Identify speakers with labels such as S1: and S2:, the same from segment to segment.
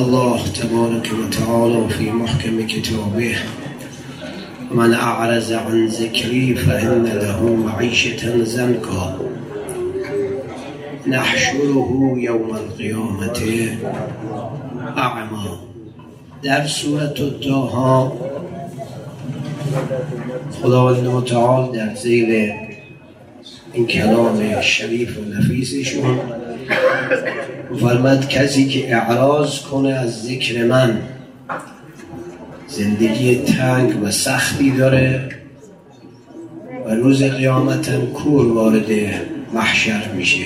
S1: الله تبارك وتعالى في محكم كتابه. من أعرض عن ذكري فإن له معيشة زنكا نحشره يوم القيامة. أعمى. در سورة التاها خداوند متعال در زیر این کلام شریف و نفیسشون. فرمد کسی که اعراض کنه از ذکر من زندگی تنگ و سختی داره و روز قیامتم کور وارد محشر میشه.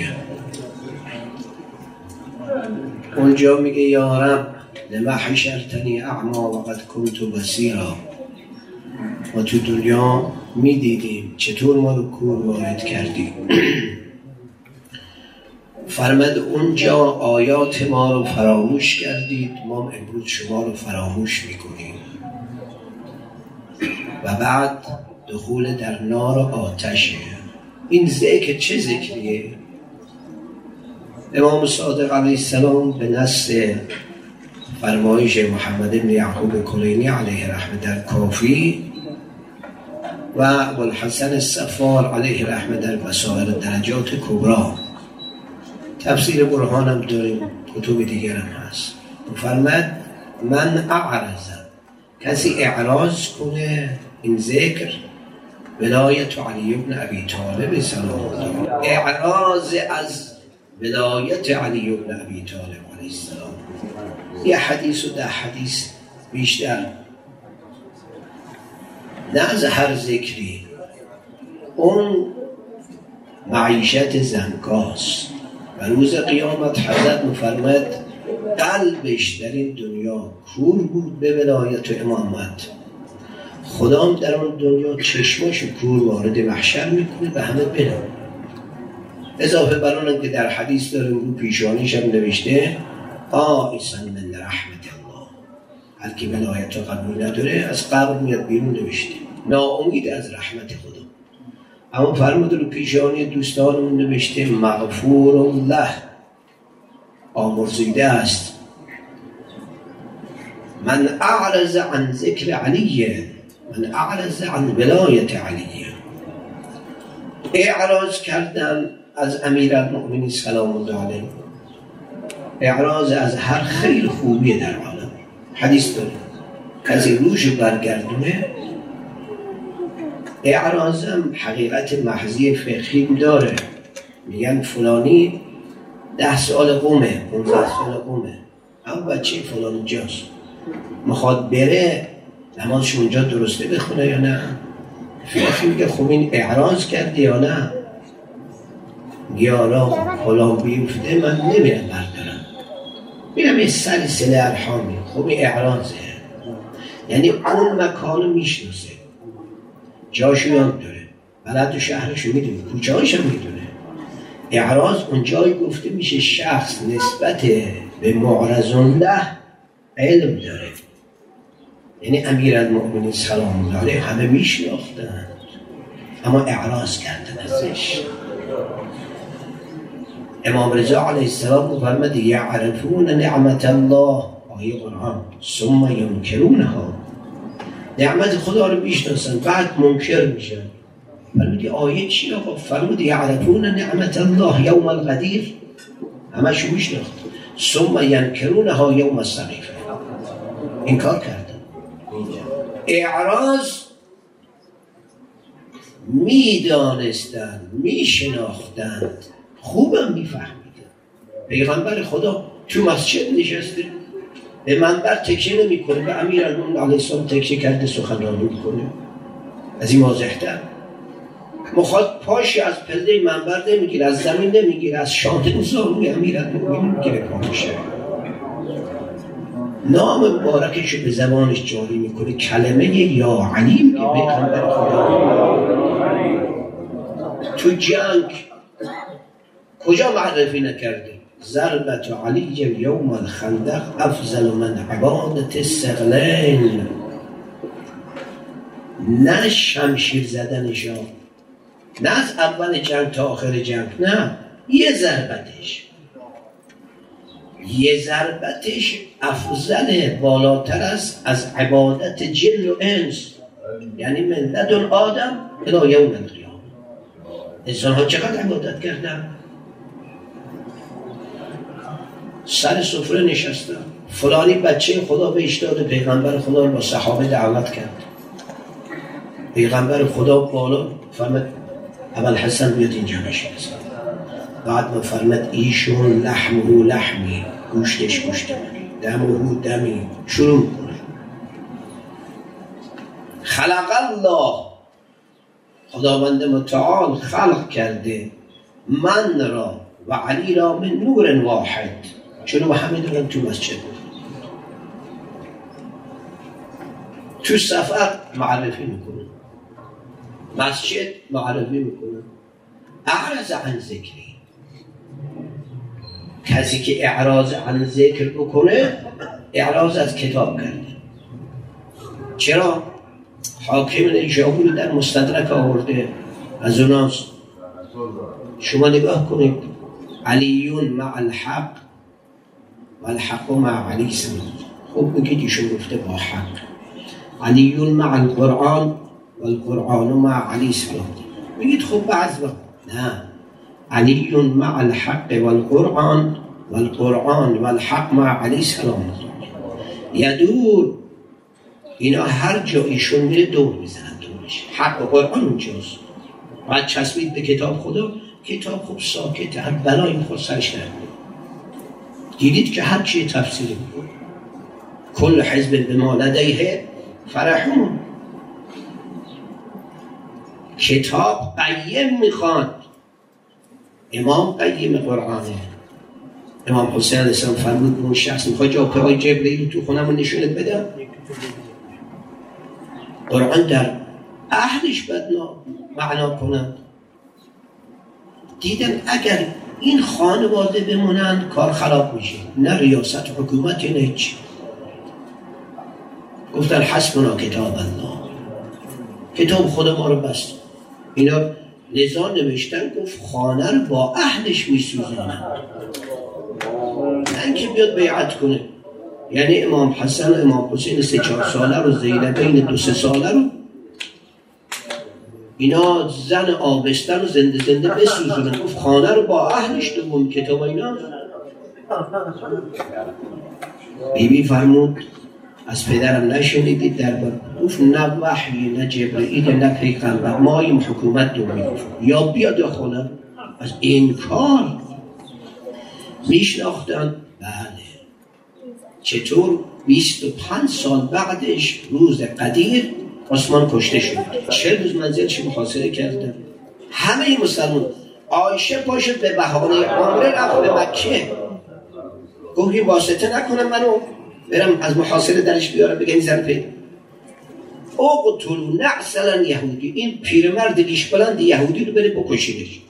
S1: اونجا میگه یا رب لمحشرتنی اعما وقد کنت بسیرا ما تو دنیا می‌دیدیم چطور ما رو کور وارد کردیم فرمد اونجا آیات ما رو فراموش کردید ما امروز شما رو فراموش می‌کنیم. و بعد دخول در نار و آتشه این ذکر چه ذکریه؟ امام صادق علیه السلام به نص فرمایش محمد بن یعقوب کلینی علیه رحمه در کافی و ابوالحسن السفار علیه رحمه در مسائل درجات کبرا. تفسیر هم داریم کتب دیگر هم هست. فرمد من اعرضم کسی اعراض کنه این ذکر ولایت علی ابن ابی طالب سلام اعراض از ولایت علی ابن ابی طالب علیه السلام. یه حدیث و ده حدیث بیشتر. نه از هر ذکری. اون معیشت زنکاست و روز قیامت حضرت مفرمد قلبش در این دنیا کور بود به ولایت و امامت. خدام در اون دنیا چشماش کور وارد محشر می‌کنه به همه بره اضافه بر که در حدیث داریم رو پیشانیش هم نوشته آئسان من رحمت الله. هر کی ولایت رو قبول نداره از قبر میاد بیرون نوشته. ناامید از رحمت خدا. اما فرمود رو پیشانی دوستانمون نوشته مغفور الله. آمرزیده است. من اعرض عن ذکر علیه من اعرض عن ولایت علیه اعراض کردن از امیر المؤمنین سلام الله علیه. اعراض از هر خیر خوبی در عالم. حدیث داره. کسی روش برگردونه اعراضم حقیقت محضی فقهی داره. میگن فلانی ده سال قومه ده سال قومه. اما بچه فلان جاست می‌خواد بره نمازش اونجا درسته بخونه یا نه؟ فقهی میگه خب این اعراض کرده یا نه؟ گیارا فلان بیفته من نمیرم بردارم. میرم یه سر سله ارحامی. خب این اعراضه. یعنی اون مکان می‌شناسه. جاشو یاد داره. بلد و شهرشو می‌دونه کوچه هم می‌دونه. اعراض اون جای گفته میشه شخص نسبت به معرض الله علم داره. یعنی امیر المؤمنین سلام علیه همه میشناختند. اما اعراض کردن ازش. امام رضا علیه السلام فرمد یعرفون نعمت الله آیه قرآن. ثم ینکرونها. نعمت خدا رو می‌شناسن بعد منکر میشن. فرمودی آیه چی؟ آقا فرمودی یعرفون نعمت الله یوم القدیر. همشو میشناخت. ثم ینکرونها یوم السقیفه. این کار کردن. اعراض می‌دانستند میشناختند خوبم میفهمیدن. پیغمبر خدا تو مسجد نشسته. به منبر تکیه نمی‌کنه به امیر علیه السلام تکیه کرده سخنرانی می‌کنه از این واضحتر. مخواد پاشی از پله منبر نمی‌گیره از زمین نمی‌گیره از شانه زانوی امیر می‌گیره پاشه نام مبارکش به زبانش جاری می‌کنه کلمه یا علی میگه پیغمبر خدا. تو جنگ کجا معرفی نکرده؟ ضربت علی یوم الخندق افضل من عبادت السغلین نه شمشیر زدنشا نه از اول جنگ تا آخر جنگ نه یه ضربتش. یه ضربتش افضل بالاتر است از عبادت جن و انس یعنی من لدن آدم الى یوم القیام انسان ها چقدر عبادت کردن؟ سر سفره نشستن فلانی بچه خدا به اشتاد پیغمبر خدا رو با صحابه دعوت کرد. پیغمبر خدا بالا فرمد اول حسن بیاد اینجا نشست. بعد فرمد ایشون لحمه لحمی گوشتش گوشت دمه دمی. شروع کنه خلق الله. خداوند متعال خلق کرده. من را و علی را من نور واحد. چون همه دارن تو مسجد تو سفر معرفی می‌کنه. مسجد معرفی می‌کنه. اعرض عن ذکری. کسی که اعراض عن ذکر بکنه اعراض از کتاب کرده. چرا؟ حاکم نیشابوری در مستدرک آورده. از اوناست. شما نگاه کنید. علیون مع الحق. و الحق مع علی سمید خوب بگید ایشون گفته با حق. علیون مع القرآن و القرآن مع علی سمید بگید خوب بعض نه. علی مع الحق والقرآن والقرآن والحق مع علی سلام یدور اینا هر جا ایشون میره دور می‌زنن دورش. حق و قرآن اونجاست. بعد چسبید به کتاب خدا. کتاب خوب ساکته. هر بلایی خود سرش دیدید که هر چی تفسیر بود کل حزب به ما لدیه فرحون. کتاب قیم می‌خواد. امام قیم قرآنه. امام حسین علیه السلام فرمود اون شخص می‌خواد جا پای جبرئیل تو خونم نشونت بدم قرآن در اهلش بدنا معنا کنند دیدن اگر این خانواده بمونند کار خراب میشه. نه ریاست حکومت نه چی گفتن حسبنا کتاب الله. کتاب خود ما رو بست. اینا لذا نوشتن گفت خانه رو با اهلش میسوزنن نه بیاد بیعت کنه. یعنی امام حسن و امام حسین سه چهار ساله رو زینبین دو سه ساله رو اینا زن آبستن و زنده زنده بسوزونن. گفت خانه رو با اهلش دوم کتاب اینا. بیبی فرمود از پدرم نشنیدید در بار گفت نه وحی نه جبرئیل نه پیغمبر. ما این حکومت دو یا بیاد یا خونه. از این کار میشناختن. بله. چطور؟ 25 سال بعدش روز قدیر عثمان کشته شد. چه روز منزلش محاصره کردن همه مسلمان آیشه پاشد به بهانه عمره رفت به مکه. گفت واسطه نکنم منو برم از محاصره درش بیارم بگم زن پید اقتلو نعسلا یهودی. این پیرمرد ریش بلند یهودی رو بره بکشیدش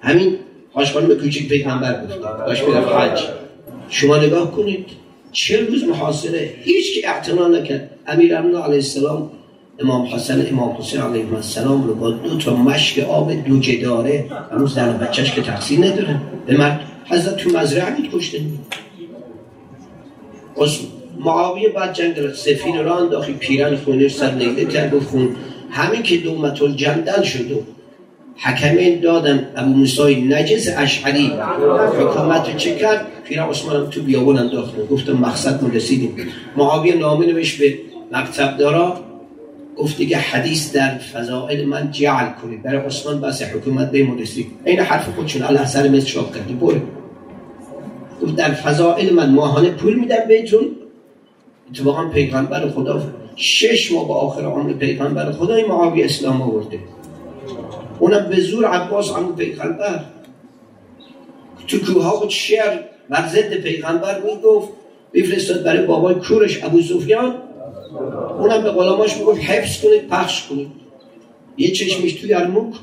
S1: همین هاش خانم کوچیک پیغمبر گفت باش می‌رفت حج شما نگاه کنید. چه روز محاصره؟ هیچ که اعتنا نکرد. امیر علیه السلام امام حسن امام حسین علیه السلام رو با دو تا مشک آب دوجه داره هنوز زن بچهش که تقصیر نداره. به مرد حضرت تو مزرعه مید کشته. معاویه بعد جنگ سفین را انداخی پیرن خونش سر نیده کرد و خون. همین که دومت الجندل شد حکمین دادن ابو موسای نجس اشعری. حکومت چه کرد؟ پیر عثمان تو بیابون انداخت. گفتم مقصد ما رسیدیم. معاویه نامه نوشت به مکتب دارا. گفت دیگه حدیث در فضائل من جعل کنید. برای عثمان بس حکومت به رسید. این حرف خودشون الله سر مثل چاپ کردی بره گفت در فضائل من ماهانه پول میدم بهتون. اتفاقا پیغمبر خدا شش ماه با آخر عمر پیغمبر خدا این معاویه اسلام آورده. اونم به زور عباس همون پیغمبر تو کوه بود شعر بر ضد پیغمبر می‌گفت بفرستاد برای بابای کورش ابو سفیان اونم به غلاماش می‌گفت حفظ کنید پخش کنید یه چشمش توی ارموک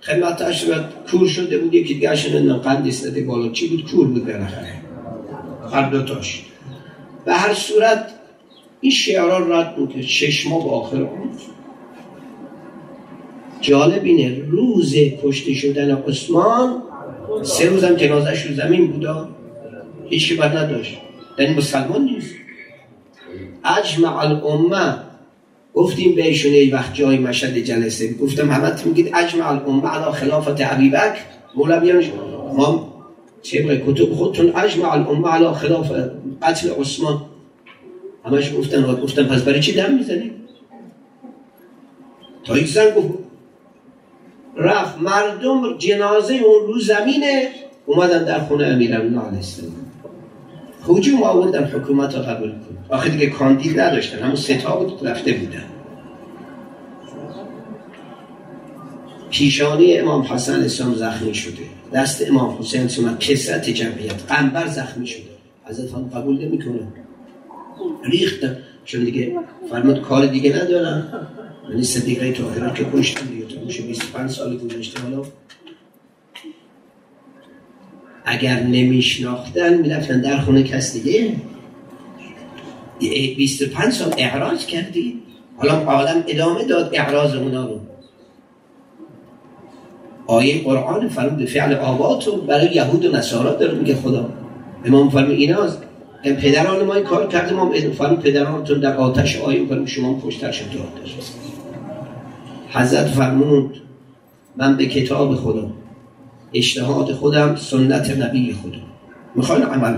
S1: خدمتش رو کور شده بود یکی دیگه نمی‌دونم قند استده بالا چی بود کور بود بالاخره هر دوتاش به هر صورت این شعرها رد بود که شش به آخر عمر جالب اینه روز کشته شدن عثمان سه روزم جنازش رو زمین بودا. هیچی بر نداشت. یعنی مسلمان نیست. اجمع الامه گفتیم بهشون ای وقت جای مشهد جلسه. گفتم همه میگید اجمع الامه علی خلافت عبی بکر. مولویان ما طبق کتب خودتون اجمع الامه علی خلاف قتل عثمان. همش گفتن گفتن پس برای چی دم می‌زنید تا یک زن گفت رفت مردم جنازه اون رو زمینه اومدن در خونه امیرالمومنین علیه السلام هجوم آوردن حکومت رو قبول کن آخه دیگه کاندید نداشتن همون ستا بود رفته بودن. پیشانی امام حسن اسلام زخمی شده. دست امام حسین سومت کسرت جمعیت. قنبر زخمی شده. حضرت هم قبول نمی‌کنه. ریختن چون دیگه فرمود کار دیگه ندارن. یعنی صدیقه طاهره که کشتن دیگه. میشه 25 سال گذشته حالا اگر نمیشناختن می‌رفتن در خونه کس دیگه. 25 سال اعراض کردی؟ حالا عالم ادامه داد اعراض اونا رو. آیه قرآن فرمود فعل آبات رو برای یهود و نصارا داره میگه خدا. امام فرمود ایناست. پدران ما این کار کرده ما فرمود پدرانتون در آتش آیه فرمود شما پشتر شد حضرت فرمود من به کتاب خدا اجتهاد خودم سنت نبی خودم. می‌خواین عمل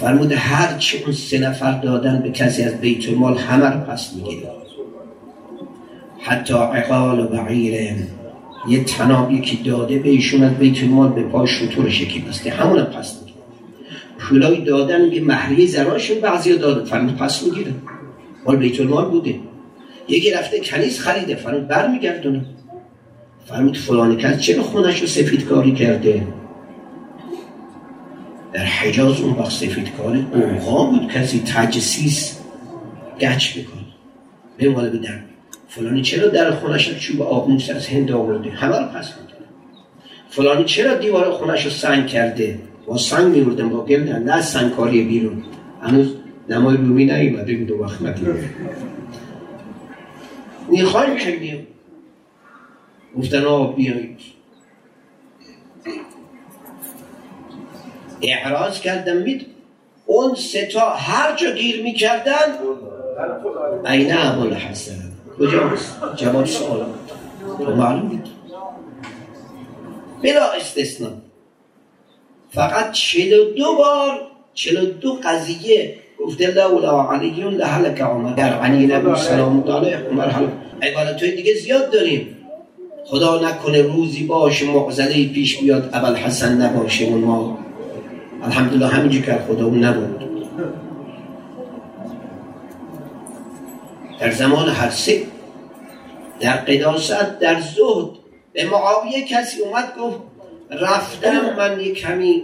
S1: فرمود هر چه اون سه نفر دادن به کسی از بیت المال همه رو پس می‌گیره حتی عقال و بعیر یه تناب یکی داده به ایشون از بیت المال به پای شطور شکی بسته همون پس می‌گیره پولای دادن یه محریه زراشون بعضی دادن فرمود پس می‌گیره مال بیت المال بوده. یکی رفته کنیز خریده فرمود برمیگردونه. فرمود فلان کس چرا خونش رو سفید کاری کرده؟ در حجاز اون وقت سفید کاری اوقا بود کسی تجسیس گچ بکنه. به مال بدن فلانی چرا در خونش چوب آبنوس از هند آورده؟ همه رو پس می‌کنه فلانی چرا دیوار خونش رو سنگ کرده؟ با سنگ میوردن با گل نه سنگکاری بیرون. هنوز نمای رومی نیومده بود و وقت ندیده می‌خوایم خیلی؟ گفتن آب بیایید. اعراض کردم مید اون ستا هر جا گیر می‌کردن این ابوال حسن. کجاست جواب سوال. معلوم بود بلا استثناء. فقط چلو دو بار چلو دو قضیه گفته لولا علیون لحلک عمر. در عنی نبی سلام علیه عمر عبادت دیگه زیاد داریم. خدا نکنه روزی باشه معزله پیش بیاد اول حسن نباشه اون ما. الحمدلله همینجور که خدا اون نبود. در زمان هر سه در قداست در زهد به معاویه کسی اومد گفت رفتم من یک کمی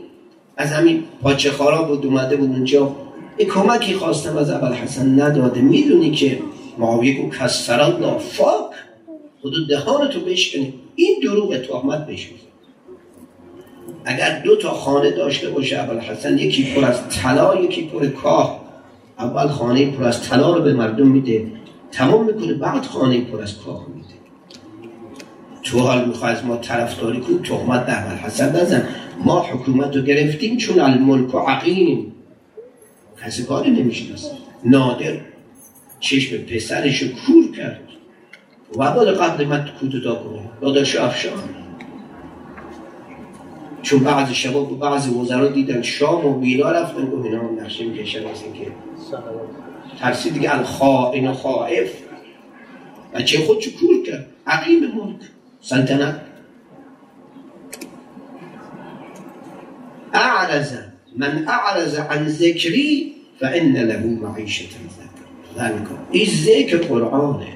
S1: از همین پاچه خارا بود اومده بود اونجا. یک کمکی خواستم از اول حسن نداده. می‌دونی که معاویه گفت الله فاک خود دهانتو بشکنی. این دروغ تهمت بشکنی اگر دو تا خانه داشته باشه اول حسن یکی پر از طلا یکی پر کاه. اول خانه پر از طلا رو به مردم میده تمام می‌کنه بعد خانه پر از کاه میده. تو حال می‌خواه از ما طرفداری کن تهمت در حسن نزن. ما حکومت رو گرفتیم چون الملک و عقیم. کسی کاری نمی‌شناسه. نادر. چشم پسرش رو کور کرد. و بعد قبل من کودتا کنه. داداش افشان. چون بعض شباب و بعض وزرا دیدن شام و ویلا رفتن. گفت اینا هم نقشه می‌کشن از اینکه ترسید دیگه الخائن و خائف. بچه خودشو کور کرد؟ عقیم ملک. سلطنت. اعرض. من اعرض عن ذکری فان له معیشت ذکر این ذکر قرآنه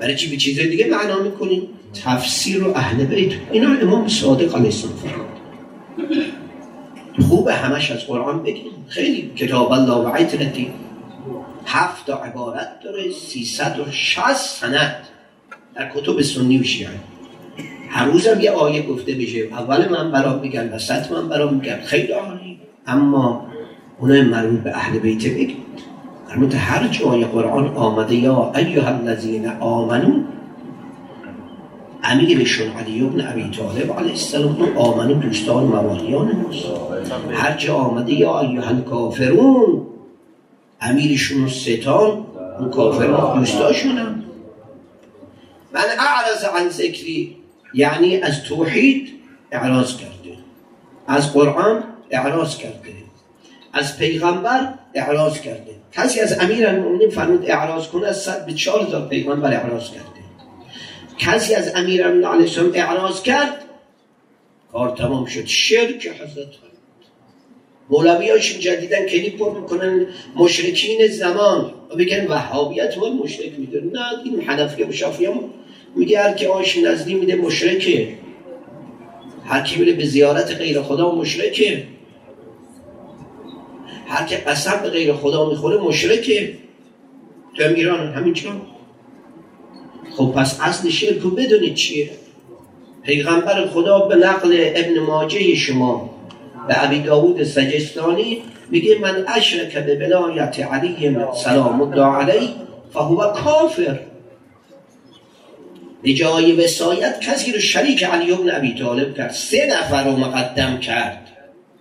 S1: برای چی به چیزای دیگه معنا می‌کنیم تفسیر رو اهل بیت. اینا امام صادق علیه السلام خوب همش از قرآن بگیم. خیلی کتاب الله و عیترتی هفت عبارت داره سیصد و شست سند. در کتب سنی و شیعه. هر روزم یه آیه گفته بشه اول من برا میگن وسط من برا میگن. خیلی عالی. اما اونای مربوط به اهل بیت بگیم فرمود هر جای قرآن آمده یا ایها الذین آمنون امیرشون علی ابن ابی طالب علیه السلام اون آمن دوستان موالیان ماست. هر جا آمده یا ایوه کافرون امیرشون ستان اون کافرون دوستاشونم من اعرض عن ذکری یعنی از توحید اعراض کرده. از قرآن اعراض کرده. از پیغمبر اعراض کرده. کسی از امیر المؤمنین فرمود اعراض کنه از صد به چهار هزار پیغمبر اعراض کرده. کسی از امیر علیه اعراض کرد کار تمام شد. شرک حضرت مولوی هاشون جدیدن کلیپ پر می‌کنن. مشرکین زمان. و بگن وحابیت ما مشرک میده نه این حنفی و شافی هم میگه هر که آش نزدی میده مشرکه. هر کی میره به زیارت غیر خدا مشرکه. هر که قسم به غیر خدا می‌خوره مشرکه. تو هم ایران همینجا خب پس اصل شرک رو بدونید چیه؟ پیغمبر خدا به نقل ابن ماجه شما به ابی داود سجستانی میگه من اشرک به بلایت علی سلام الله علیه فهو کافر. به جای وسایت کسی رو شریک علی ابن ابی طالب کرد. سه نفر رو مقدم کرد.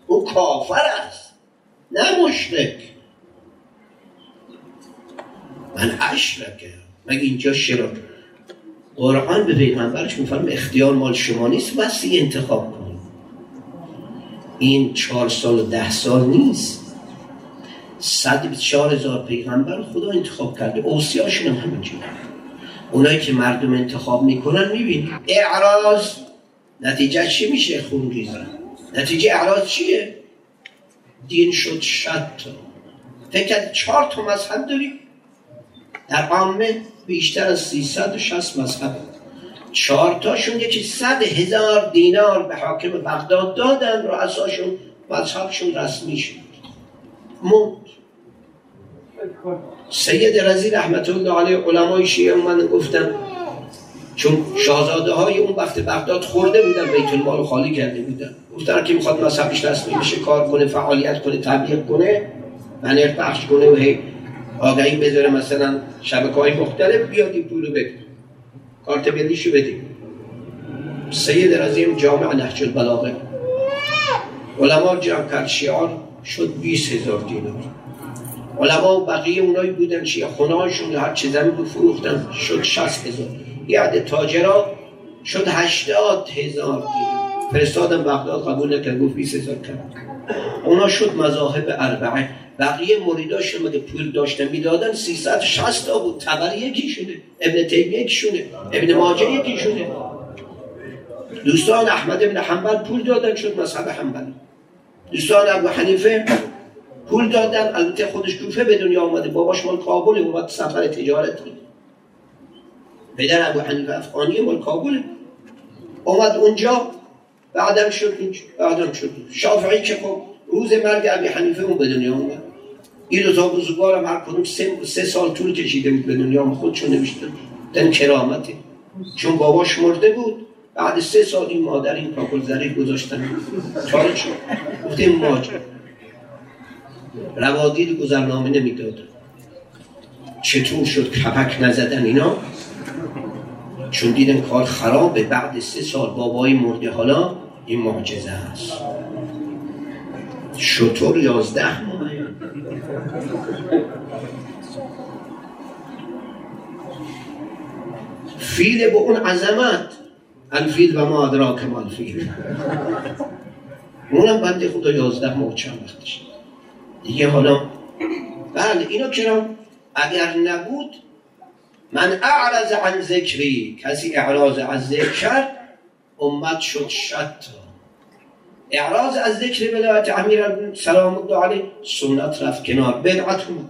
S1: او کافر است نه مشرک. من اشرکه. مگه اینجا شرک؟ قرآن به پیغمبرش میفرم اختیار مال شما نیست وسی انتخاب کنید. این چهار سال و ده سال نیست. صد چهار هزار پیغمبر خدا انتخاب کرده. اوسیاشون هم همینجوره اونایی که مردم انتخاب می‌کنن میبین اعراض نتیجه چی میشه خون ریزن نتیجه اعراض چیه؟ دین شد شد فکر چهار تا مذهب داریم در عامه بیشتر از 360 مذهب. چهار تاشون یکی صد هزار دینار به حاکم بغداد دادن رؤساشون مذهبشون رسمی شد موند سید رزی رحمت الله علیه علمای شیعه من گفتم چون شاهزاده های اون وقت بغداد خورده بودن بیت المال خالی کرده بودن. گفتن که می‌خواد مذهبش رسمی بشه کار کنه فعالیت کنه تبلیغ کنه منر بخش کنه و هی آگهی بذاره مثلا شبکه های مختلف بیادی پولو بده. کارت بلیشو بدیم سید رزیم جامع نهج البلاغه علما جمع کرد شیعان شد 20 هزار دینار. علما بقیه اونایی بودن چیه خونه هاشون هر چه زمین بود فروختن. شد 60 هزار. عده تاجرا شد 80 هزار. فرستادم بغداد قبول نکرد گفت 20 هزار کرد اونا شد مذاهب اربعه. بقیه مریداش مگه پول داشتن؟ می‌دادن 360 تا بود. تبر یکی شده. ابن تیمیه شده. ابن ماجه شده. دوستان احمد ابن حنبل پول دادن شد مذهب حنبلی دوستان ابو حنیفه پول دادن البته خودش کوفه به دنیا آمده باباش مال کابل اومد سفر تجارتی پدر ابو حنیفه افغانی مال کابل. اومد اونجا بعدم شد بعدم شد. شافعی که خب روز مرگ ابی حنیفه اون به دنیا اومد. این دو تا بزرگوارم هر کدوم سه, سه سال طول کشیده بود به دنیا خودشون نوشته دن کرامته. چون باباش مرده بود بعد سه سال این مادر این کاکل زری گذاشتن. شد گفته ماجر روادید گذرنامه نمی‌داد. چطور شد کپک نزدن اینا؟ چون دیدن کار خرابه بعد سه سال بابای مرده حالا این معجزه است. شطور یازده فیل به اون عظمت. الفیل و ما ادراک ما الفیل. اونم بنده خدا یازده ماه چند وقتش دیگه حالا بله اینو کرام اگر نبود من اعرض عن ذکری کسی اعراض از ذکر کرد امت شد شد اعراض از ذکر ولایت امیر سلام الله علیه سنت رفت کنار بدعت اومد.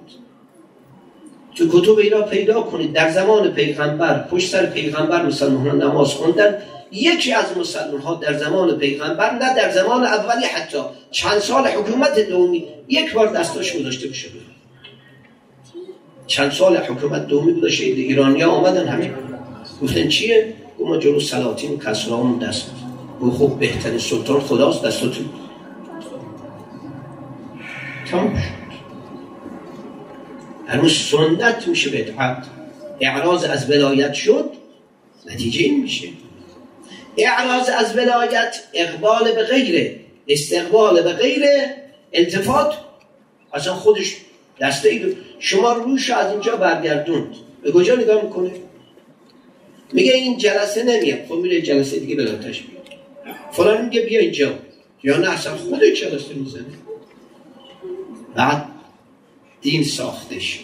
S1: تو کتب اینا پیدا کنید در زمان پیغمبر پشت سر پیغمبر مسلمان نماز خوندن یکی از مسلمان ها در زمان پیغمبر نه در زمان اولی حتی. چند سال حکومت دومی یک بار دستاش گذاشته بشه چند سال حکومت دومی گذاشته. ایرانی ها آمدن همین. گفتن چیه؟ ما جلو سلاطین کسرامون دست. او خوب بهترین سلطان خداست دستاتون. تمام شد. هنوز سنت میشه بدعت اعراض از ولایت شد. نتیجه این میشه. اعراض از ولایت اقبال به غیره استقبال به غیره التفات. اصلا خودش دسته ای شما روش از اینجا برگردوند. به کجا نگاه می‌کنه؟ میگه این جلسه نمیاد. خب میره جلسه دیگه بلاتش میاد فلان میگه بیا اینجا. یا نه اصلا خود جلسه می‌زنه. بعد دین ساخته شد.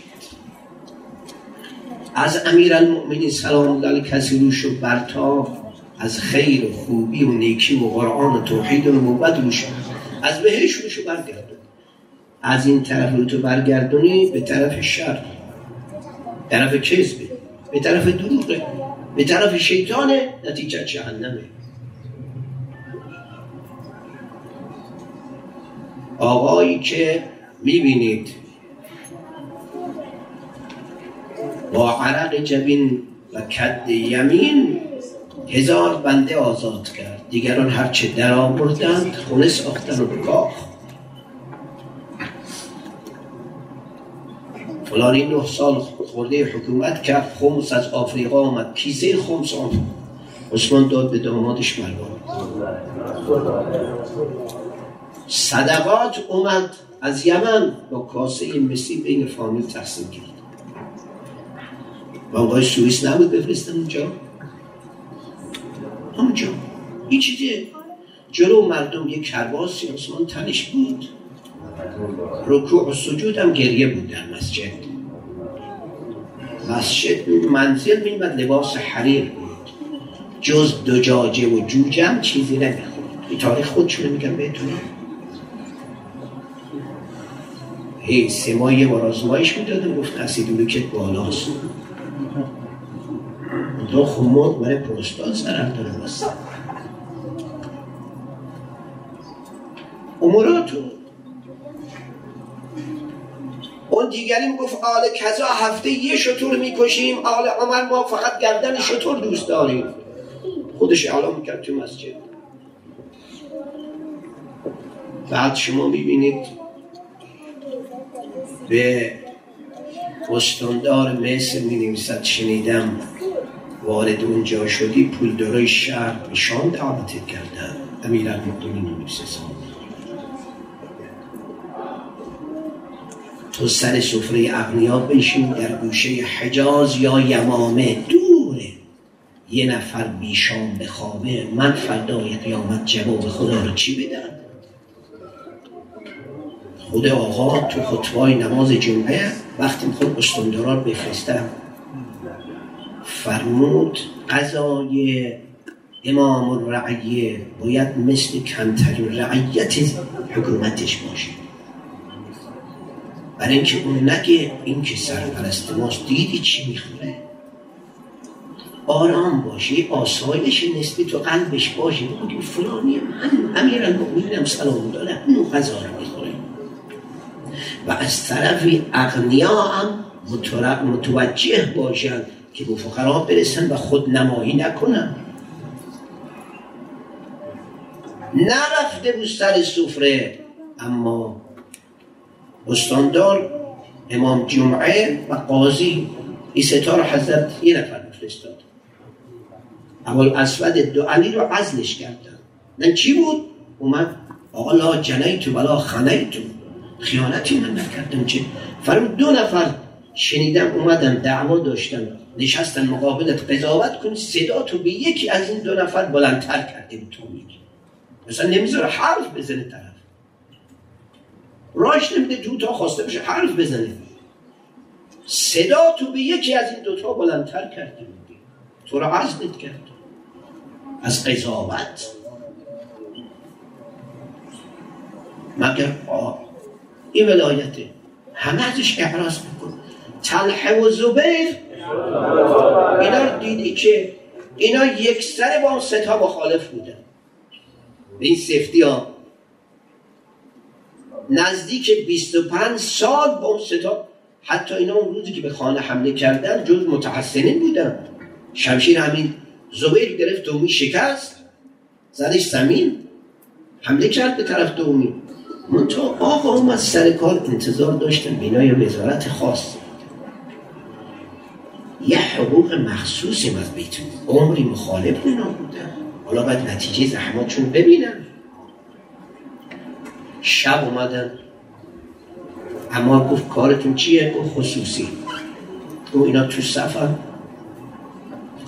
S1: از امیر المؤمنین سلام الله علیه کسی روش و برتا از خیر و خوبی و نیکی و قرآن و توحید و نبوت روش از بهش روشو برگردون از این طرف رو تو برگردونی به طرف شر طرف کذبه به طرف دروغه به طرف شیطانه نتیجه جهنمه. آقایی که می‌بینید با عرق جبین و کد یمین هزار بنده آزاد کرد. دیگران هرچه در آوردند خونه ساختن و بکاخ فلانی نه سال خورده حکومت کرد خمس از آفریقا آمد. کیسه خمس آمد عثمان داد به دامادش مروان صدقات اومد از یمن با کاسه مسی بین فامیل تقسیم کرد. بانقای سوئیس نبود بفرستن اونجا. اونجا این چیزی جلو مردم یک کرباسی عثمان تنش بود. رکوع و سجود هم گریه بود در مسجد. مسجد منزل میمد لباس حریر بود. جز دجاجه و جوجم چیزی نمی‌خورد. این تاریخ خودشونه میگم بهتون. هی سه ماه یه بار آزمایش می‌دادم گفت بالاست. دو خمود برای پروستات سرم داره بسته اموراتو. اون دیگری می‌گفت آل کذا هفته یه شطور می‌کشیم آل عمر ما فقط گردن شطور دوست داریم. خودش اعلام می‌کرد تو مسجد. بعد شما می‌بینید به استاندار مصر می نویسد شنیدم. وارد اونجا شدی پول دارای شهر به شام دعوتت کردن. امیر نویسه تو سر سفره اغنیا بشین در گوشه حجاز یا یمامه. دوره. یه نفر بیشام بخوابه من فردای قیامت جواب خدا رو چی بدم؟ خود آقا تو خطبای نماز جمعه وقتی می‌خواد استانداران بفرستم فرمود قضای امام الرعیه باید مثل کمترین رعیت حکومتش باشه. برای اینکه اون نگه این که سرپرست ماست دیدی چی می‌خوره؟ آرام باشه آسایش نسبی تو قلبش باشه. بگو فلانی من امیر المؤمنینم سلام داره اون غذا رو می‌خوره. و از طرفی اغنیا هم متوجه باشن که به فقرا برسن و خود نمایی نکنن. نرفته بود سر سفره اما استاندار امام جمعه و قاضی این ستار حضرت یه نفر فرستاد اول اسود دو علی رو عزلش کردن. من چی بود؟ اومد آقا لا جنیتو ولا خنیتو. خیانتی من نکردم چه؟ فرمود دو نفر شنیدم اومدن دعوا داشتن. نشستن مقابلت قضاوت کنی صدا تو به یکی از این دو نفر بلندتر کرده بود تو میگی. مثلا نمی‌ذاره حرف بزنه طرف. راش نمیده تو تا خواسته بشه حرف بزنه. صدا تو به یکی از این دوتا بلندتر کرده بودی تو رو عزلت کرد. از قضاوت. مگر آه این ولایته همه ازش احراز میکن تلحه و زبیر اینا دیدی که اینا یک سر با اون ستا مخالف بودن این سفتی ها. نزدیک 25 سال با اون ستا حتی اینا اون روزی که به خانه حمله کردن جز متحسنین بودن. شمشیر همین زبیر گرفت دومی شکست زدش زمین حمله کرد به طرف دومی. من تو آقا اومد سر کار انتظار داشتن بینای وزارت خاص. یه حقوق مخصوصی از بیتون عمری مخالف اینا بودن حالا باید نتیجه زحماتشون ببینن. شب اومدن. اما گفت کارتون چیه؟ گفت خصوصی. گفت اینا تو سفر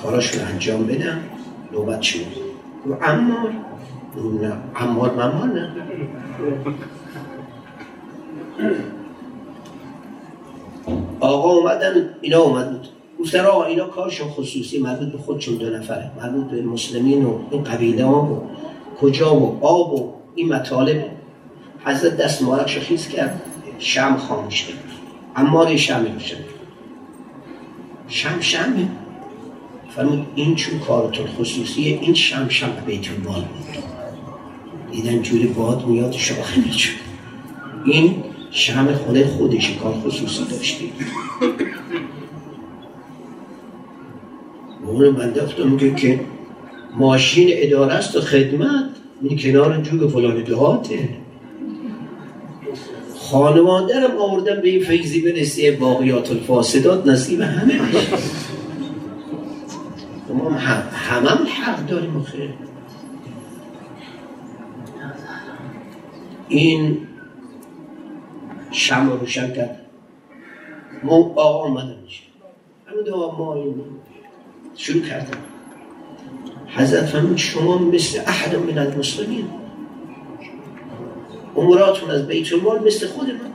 S1: کاراشون انجام بدن نوبت شد گفت امار نه امار ممار نه. آقا اومدن. اینا اومد. گفتن آقا اینا کارشون خصوصی مربوط به خودشون دو نفره. مربوط به مسلمین و این قبیله ها و کجا و آب و این مطالب. حضرت دست مبارک خیز کرد شم خاموش کرد. اما شم روشن شم شمه. فرمود این چون کارتون خصوصیه این شم شم بیت المال بود دیدن جوری باد میاد شاخه میچون این شم خود خودش کار خصوصی داشتی اون بنده میگه که ماشین اداره است و خدمت. این کنار جوگ فلان دهاته. خانوادرم آوردن به این فیضی برسی باقیات الفاسدات نصیب همه ما هم همه حق داریم خیر این شم روشن کرد ما آقا آمدن میشه. همین دو ما این شروع کردم. حضرت فرمود شما مثل احد من المسلمین. اموراتون از بیت المال مثل خود من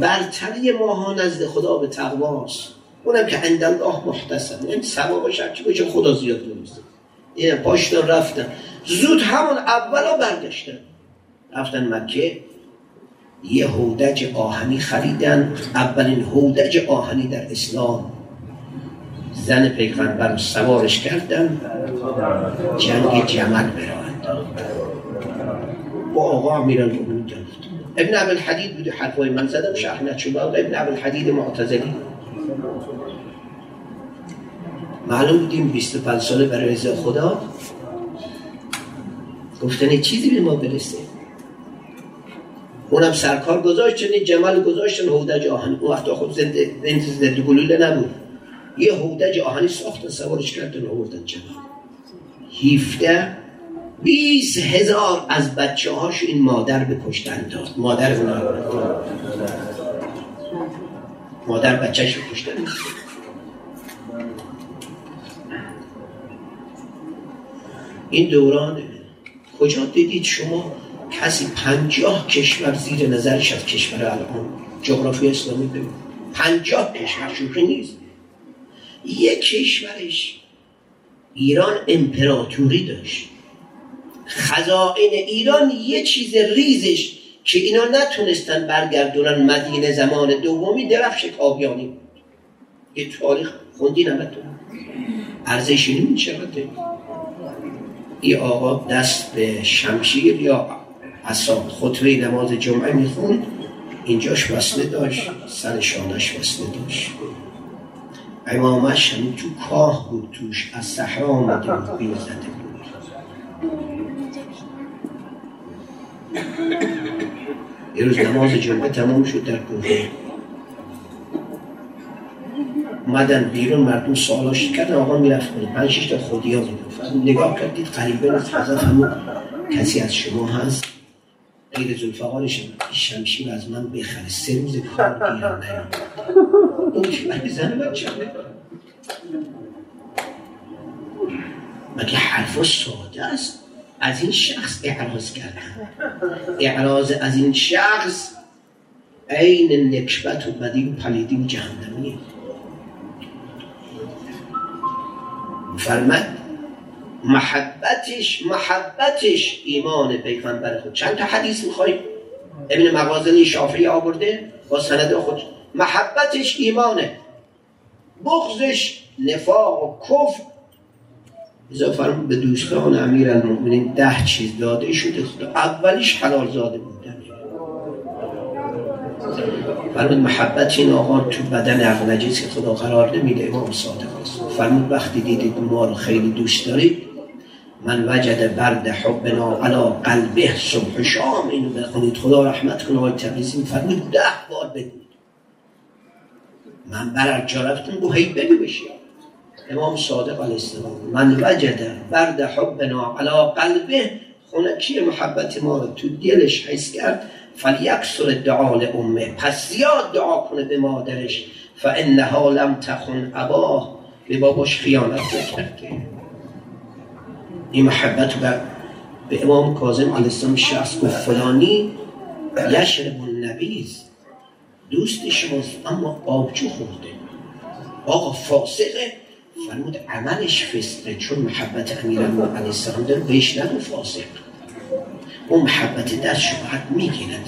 S1: برتری ماها نزد خدا به تقواست اونم که عند الله محتسب. این ثوابش هرچی باشه خدا زیاد نمیزه این پاشتن رفتن. زود همون اولا برگشتن. رفتن مکه. یه هودج آهنی خریدن. اولین هودج آهنی در اسلام. زن پیغمبر سوارش کردن جنگ جمل برایند با آقا امیرال المؤمنین ابن عبد الحدید بوده حرفای من زدم شرح نشده ابن عبد الحدید معتزلی. معلوم بودیم 25 ساله برای رضا خدا گفتن چیزی به ما برسه. اونم سرکار گذاشتن جمل گذاشتن هودج آهن اون وقتا خود زنده زنده گلوله نبود. یه هودج آهنی ساختن سوارش کردن آوردن جمل 17 20 هزار از بچه هاش این مادر به کشتن داد. مادر اونا. مادر بچهش رو کشتن. این دوران کجا دیدید شما کسی پنجاه کشور زیر نظرش از کشور الان جغرافی اسلامی ببین پنجاه کشور شوخی نیست. یک کشورش. ایران امپراتوری داشت. خزائن ایران یه چیز ریزش که اینا نتونستن برگردونن مدینه زمان دومی درفش کابیانی بود. یه تاریخ خوندی نمتون ارزشی نمی چقدر ای آقا دست به شمشیر یا اصاب خطبه نماز جمعه می‌خوند. اینجاش وصله داشت. سر شانش وصله داشت. امامش هم تو کاه بود توش از صحرا آمده بود بین زده بود. یه روز نماز جمعه تمام شد در کوفه اومدن بیرون مردم سوالاش کردن. آقا می‌رفت کنید پنج شش خودی ها نگاه کردید قریبه نیست حضرت همون کسی از شما هست؟ غیر زلفقار شمشیر از من بخره. سه روز کار گیرم نیام اون که زن بچه مگه حرفا ساده است؟ از این شخص اعراض کردن. اعراض از این شخص عین نکبت و بدی و پلیدی و جهنمی فرمد محبتش محبتش ایمان پیغمبر خود. چند تا حدیث می‌خوای؟ ابن مغازلی شافعی آورده با سند خود. محبتش ایمانه. بغزش نفاق و کفر. اضافه به دوستان امیر المؤمنین ده چیز داده شده. اولیش حلال زاده بودن فرمود محبت این آقا تو بدن عقل که خدا قرار نمیده امام صادق است. فرمود وقتی دیدید ما رو خیلی دوست دارید من وجد برد حبنا علا قلبه صبح شام. اینو بخونید. خدا رحمت کنه آقای تبریزی. فرمود ده بار بگوید من جا رفتم گو هی بگو بشی. امام صادق علیه السلام من وجد برد حبنا علا قلبه خونکی محبت ما رو تو دلش حس کرد؟ فلیکسر دعا امه. پس زیاد دعا کنه به مادرش فانها لم تخن اباه. به باباش خیانت کرده این محبت به امام کاظم علیه السلام شخص گفت فلانی یشرب النبیز دوست شماست اما آبجو خورده. آقا فاسقه فرمود عملش فسقه چون محبت امیرالمومنین علیه السلام داره بهش نگو فاسق. اون محبت دست شبهت می‌گیرد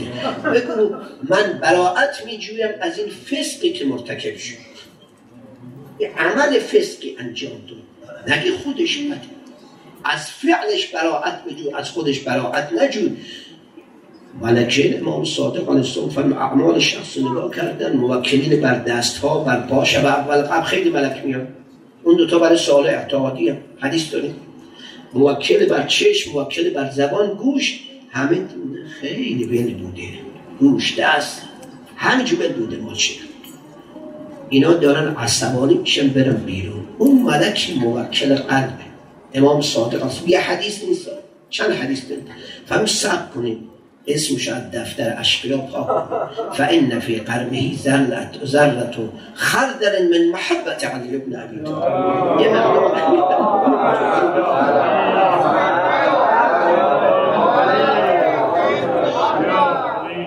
S1: بگو من براعت میجویم از این فسقی که مرتکب شد. یه عمل فسقی انجام داد. نگه خودش بده از فعلش براعت بجو از خودش براعت نجود. ملکین امام صادق علیه السلام اعمال شخص نگاه کردن موکلین بر دست ها بر باشه و اول قبل خیلی ملک میان اون دوتا برای سال اعتقادی هم. حدیث داریم. موکل بر چشم موکل بر زبان گوش همه خیلی بین بوده. گوش دست همینجور بوده ما چه. اینا دارن عصبانی میشن برن بیرون. اون ملک موکل قلبه. امام صادق است یه حدیث نیست. چند حدیث داریم؟ فهمی سب کنیم اسمش على الدفتر أشقيوطة فإن في قرنه زلت ذره خردل من محبة علي بن أبي طالب. آه.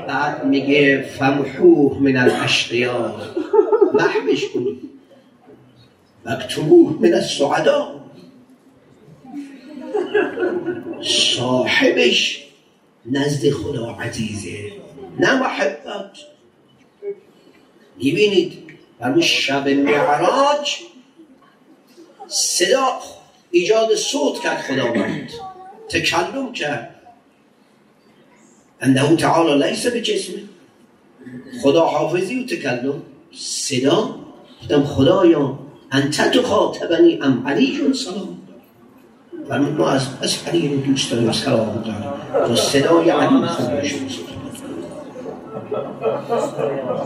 S1: بعد میگه فمحوه من الاشقیاء محبش کنید مکتبوه من السعداء. صاحبش نزد خدا عزیزه. نه محبت. می‌بینید برای شب معراج صدا ایجاد صوت کرد خداوند. تکلم کرد. انه تعالی لیس به جسمه خدا حافظی و تکلم. صدا. گفتم خدایا انت تخاطبنی ام علی سلام فرمود ما از از رو دوست داریم از کلام داریم. تو صدای علی خوب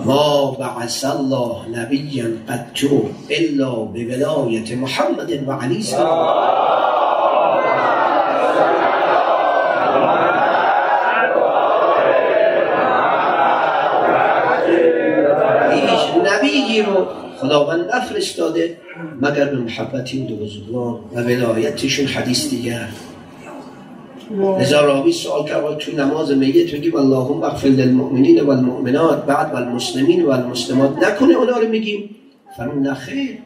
S1: ما بعث الله نبیا قد تو الا به ولایت محمد و علی سلام. نبیی رو خداوند نفرستاده مگر به محبت این دو بزرگان و ولایتشون حدیث دیگر. لذا راوی سوال کرد تو نماز میت بگیم اللهم اغفر للمؤمنین و المؤمنات بعد و المسلمین و المسلمات نکنه اونا رو میگیم. فرمون نخیر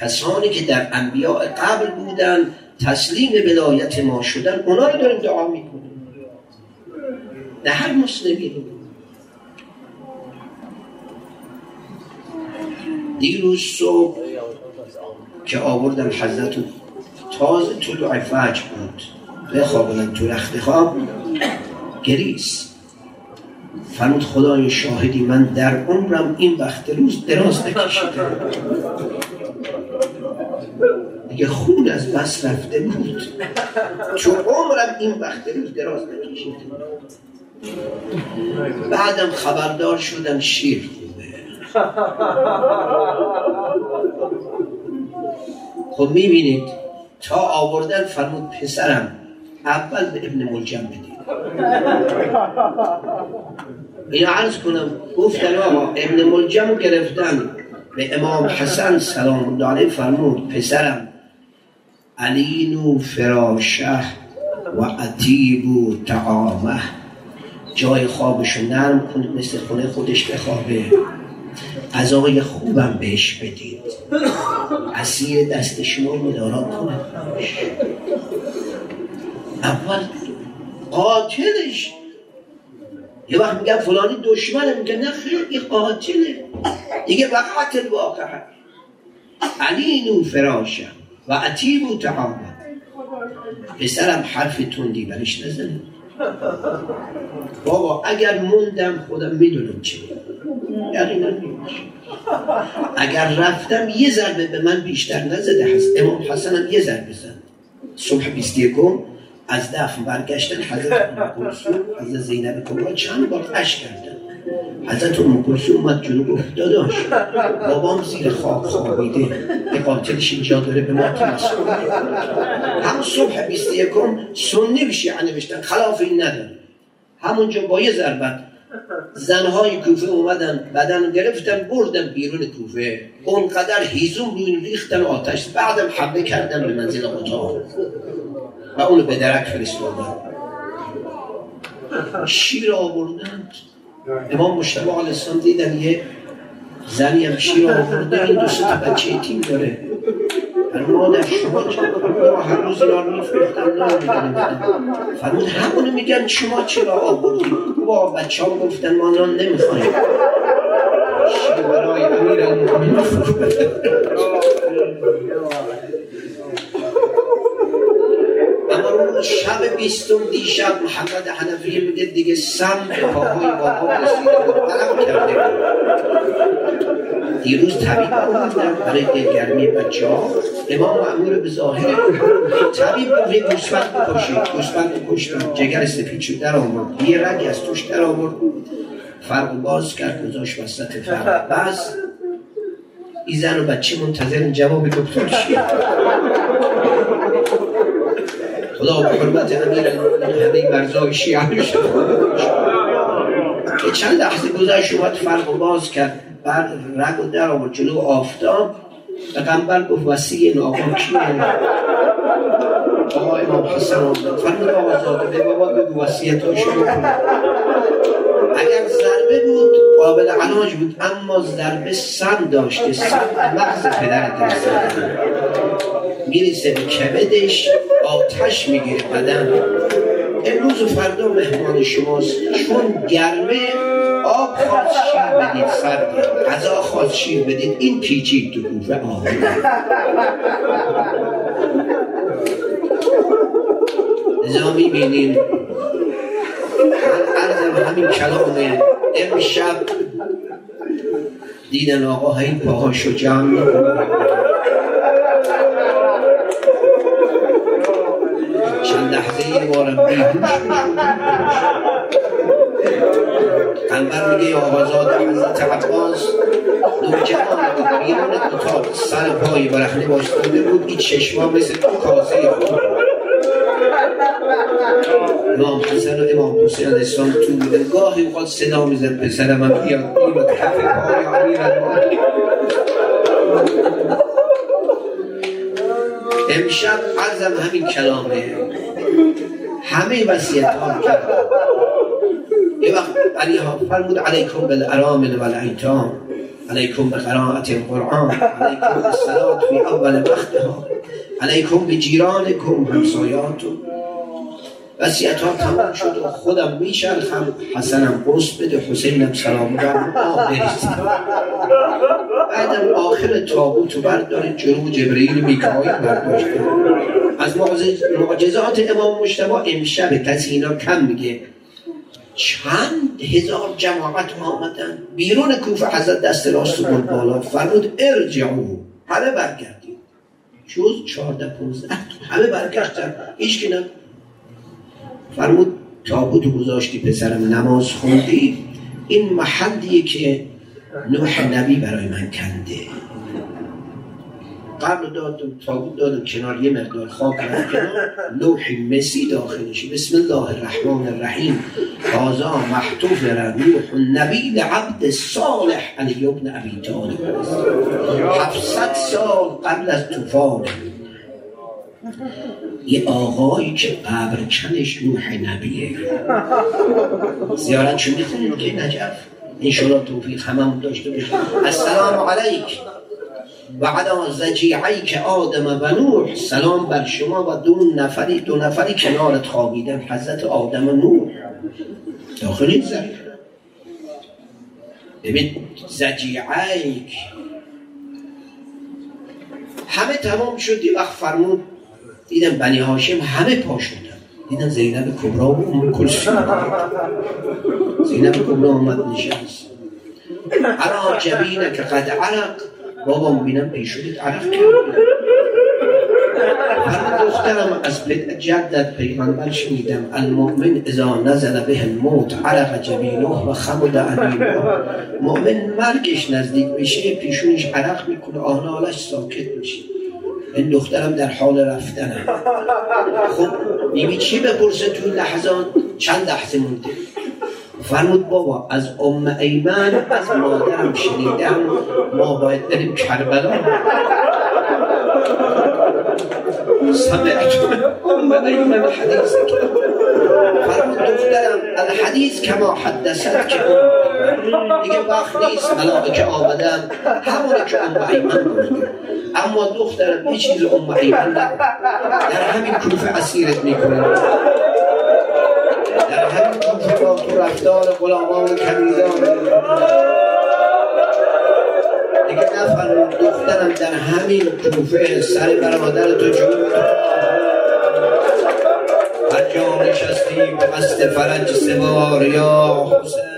S1: کسانی که در انبیاء قبل بودن تسلیم ولایت ما شدن اونا رو داریم دعا می‌کنیم. نه هر مسلمی رو. دیروز صبح که آوردن حضرت تازه طلوع فجر بود. بخوابونن تو رخت خواب. گریس. فرمود خدای شاهدی من در عمرم این وقت روز دراز نکشیدم دیگه خون از بس رفته بود چون عمرم این وقت روز دراز نکشیدم بعدم خبردار شدم شیر خب می‌بینید تا آوردن فرمود پسرم اول به ابن ملجم بدید. این عرض کنم گفتن آقا ابن ملجم گرفتن. به امام حسن سلام علیه فرمود پسرم علینو فراشه و عتیبو تعامه جای خوابشو نرم کنید مثل خونه خودش بخوابه. غذای خوبم بهش بدید. اسیر دست شما مدارا کنه اول قاتلش. یه وقت میگم فلانی دشمنه میگه نه خیلی قاتله. دیگه وقت الواقع علینو فراشم و عتیبو تعامل پسرم حرف تندی برش نزنه. بابا اگر موندم خودم می‌دونم چه اگر رفتم یه ضربه به من بیشتر نزده هست امام حسن هم یه ضربه زد. صبح 21 از دفن برگشتن حضرت حضرت زینب کبرا چند بار قش کردن. حضرت ام کلثوم اومد جلو گفت بابام زیر خاک خوابیده یه قاتلش اینجا داره به ما تمسکن همون صبح 21 سنی به شیعه نوشتن خلاف این نداره. همونجا با یه ضربت زنهای کوفه اومدن بدن گرفتن بردن بیرون کوفه. اونقدر هیزون روی ریختن آتش بعدم حمله کردن به منزل اتاق. و اونو به درک فرستادن. شیر آوردن. امام مشتبه علیه دیدن یه زنی هم شیر آورده این دو تا بچه تیم داره. مادر شما چرا هر روز اینا رو میفرستن نام فرمود همونو میگن شما چرا آوردی با بچه ها گفتن ما نان نمی‌خوایم برای امیر المؤمنین اما اون شب بیستم دیشب محمد حنفی میگه دیگه سم پاهای بابا رسیده کرده دیروز طبیب آوردن برای دلگرمی بچه ها امام معمور به ظاهر طبیب گفت یک گوسفند بکشید گوسفند بکشتن جگر سفید شد در آورد. یه رگی از توش در آورد. فرق باز کرد گذاشت وسط فرق. بس این زن و بچه منتظر جواب دکتر شید خدا حرمت امیر همه مرزای شیعه چند لحظه گذشت اومد فرق باز کرد. بعد رگ و در آورد جلو آفتاب. پیغمبر گفت وسیع این آقا کیه؟ آقا امام حسن آمد فرمود آقا زاده به بابا بگو وسیعتاشو بکن اگر ضربه بود قابل علاج بود اما ضربه سن داشته سن مغز پدر درست میریسه به کبدش آتش می‌گیره بدن. امروز و فردا مهمان شماست. چون گرمه آب خواست شیر بدید سرده غذا خواست شیر بدید. این پیچید تو کوفه آب. ازا می‌بینیم. من عرضم همین کلامه. امشب دیدن آقا این پاهاشو جمع بارم قنبر میگه آقازاد حضرت عباس نوجوان بیرون اتاق سر پای برهنه باشتاده بود. این چشما مثل تو کاسه خود. امام حسن و امام حسین علیه السلام تو بوده گاهی اوقات صدا می‌زد. پسرم هم بیاد. بیاد کف پای امیر امشب عرضم همین کلامه. همه وسیعت ها کرد. یه وقت علی ها فرمود علیکم بالارامل و الایتام علیکم به قرائت القرآن علیکم به صلات فی اول وقتها علیکم به جیرانکم همسایاتون وسیعت ها تمام شد و خودم میچرخم حسنم قصد بده حسینم سلام دارم بعدم آخر تابوت برداره جلو جبرئیل میکایل برداشت. از معجزات امام مشتبه امشب کسی اینا کم میگه. چند هزار جماعت آمدن. بیرون کوفه حضرت دست راست و بالا. فرمود ارجعو همه برگردیم جز چهارده پونزده. همه برگشتن. هیچ که فرمود تابوت گذاشتی پسرم نماز خوندی. این محلیه که نوح نبی برای من کنده. قبل دادم تابوت دادم کنار یه مقدار خاک لوح مسی داخلشی بسم الله الرحمن الرحیم. هازا محتوف نوح نبی لعبد صالح علی ابن ابی طالب. هفتصد سال قبل از طوفان. یه آقایی که قبر کنش نوح نبیه. زیارت چون می‌خونیم که نجف. انشالله توفیق همه داشته باشیم. السلام علیک. و علا زجیعی که آدم و نوح سلام بر شما و دو نفری دو نفری کنارت خوابیدن حضرت آدم و نوح داخل این زمین. ببین زجیعیک همه تمام شدی وقت فرمود دیدم بنی هاشم همه پا شدن. دیدم زینب کبرا و اون کلسون زینب کبرا آمد نشست. علا جبینه که قد عرق بابا می‌بینم پیشونیت عرق کرد دخترم از جدت پیغمبر شنیدم المؤمن اذا نزل به الموت عرق جبینه و خمد عبینه مؤمن مرگش نزدیک میشه پیشونش عرق می‌کنه آنالش ساکت میشه. این دخترم در حال رفتنم خب بیبی چی بپرسه توی لحظات؟ چند لحظه مونده؟ فرمود بابا از ام ایمن از مادرم شنیدم ما باید بریم کربلا. سمعت ام ایمن حدیث فرمود دخترم الحدیث کما حدثت که. دیگه وقت نیست ملائکه آمدن همونه که ام ایمن اما دخترم یه چیز ام ایمن در همین کوفه اسیرت می‌کنه در همین کوفه با تو رفتار غلامان کمیزان دیگه نفرمون دخترم در همین کوفه سر برادر تو جود هر جا نشستی به قصد فرج سوار یا حسین